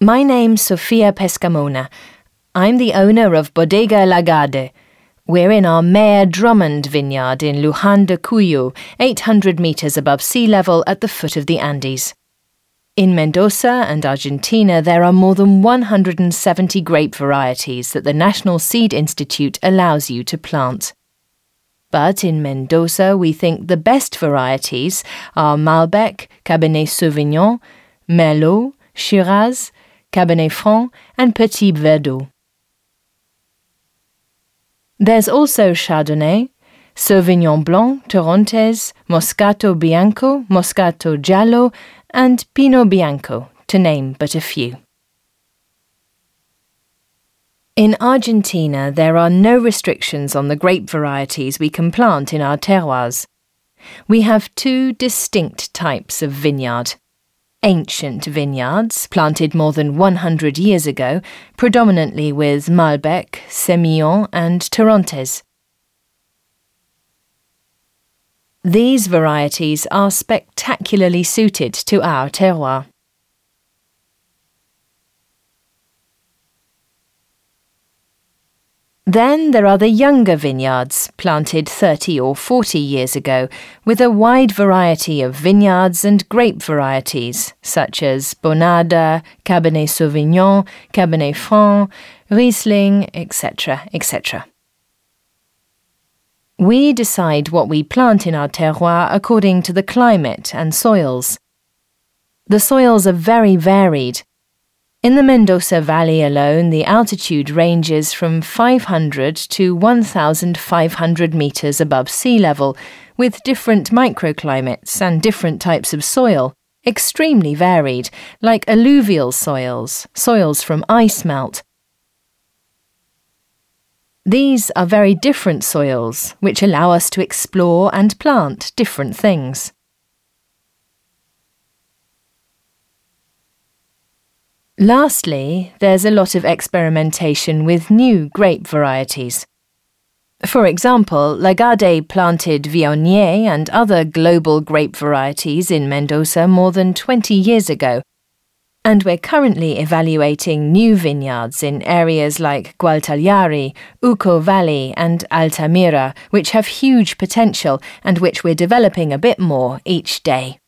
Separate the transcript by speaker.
Speaker 1: My name's Sofia Pescarmona. I'm the owner of Bodega Lagarde. We're in our Mayor Drummond vineyard in Luján de Cuyo, 800 metres above sea level at the foot of the Andes. In Mendoza and Argentina, there are more than 170 grape varieties that the National Seed Institute allows you to plant. But in Mendoza, we think the best varieties are Malbec, Cabernet Sauvignon, Merlot, Shiraz, Cabernet Franc, and Petit Verdot. There's also Chardonnay, Sauvignon Blanc, Torrontés, Moscato Bianco, Moscato Giallo, and Pinot Bianco, to name but a few. In Argentina, there are no restrictions on the grape varieties we can plant in our terroirs. We have two distinct types of vineyard ancient vineyards planted more than 100 years ago, predominantly with Malbec, Semillon, and Torrontés. These varieties are spectacularly suited to our terroir. Then there are the younger vineyards, planted 30 or 40 years ago, with a wide variety of vineyards and grape varieties, such as Bonarda, Cabernet Sauvignon, Cabernet Franc, Riesling, etc., etc. We decide what we plant in our terroir according to the climate and soils. The soils are very varied, in the Mendoza Valley alone, the altitude ranges from 500 to 1,500 metres above sea level, with different microclimates and different types of soil, extremely varied, like alluvial soils, soils from ice melt. These are very different soils, which allow us to explore and plant different things. Lastly, there's a lot of experimentation with new grape varieties. For example, Lagarde planted Viognier and other global grape varieties in Mendoza more than 20 years ago, and we're currently evaluating new vineyards in areas like Gualtallarí, Uco Valley, and Altamira, which have huge potential and which we're developing a bit more each day.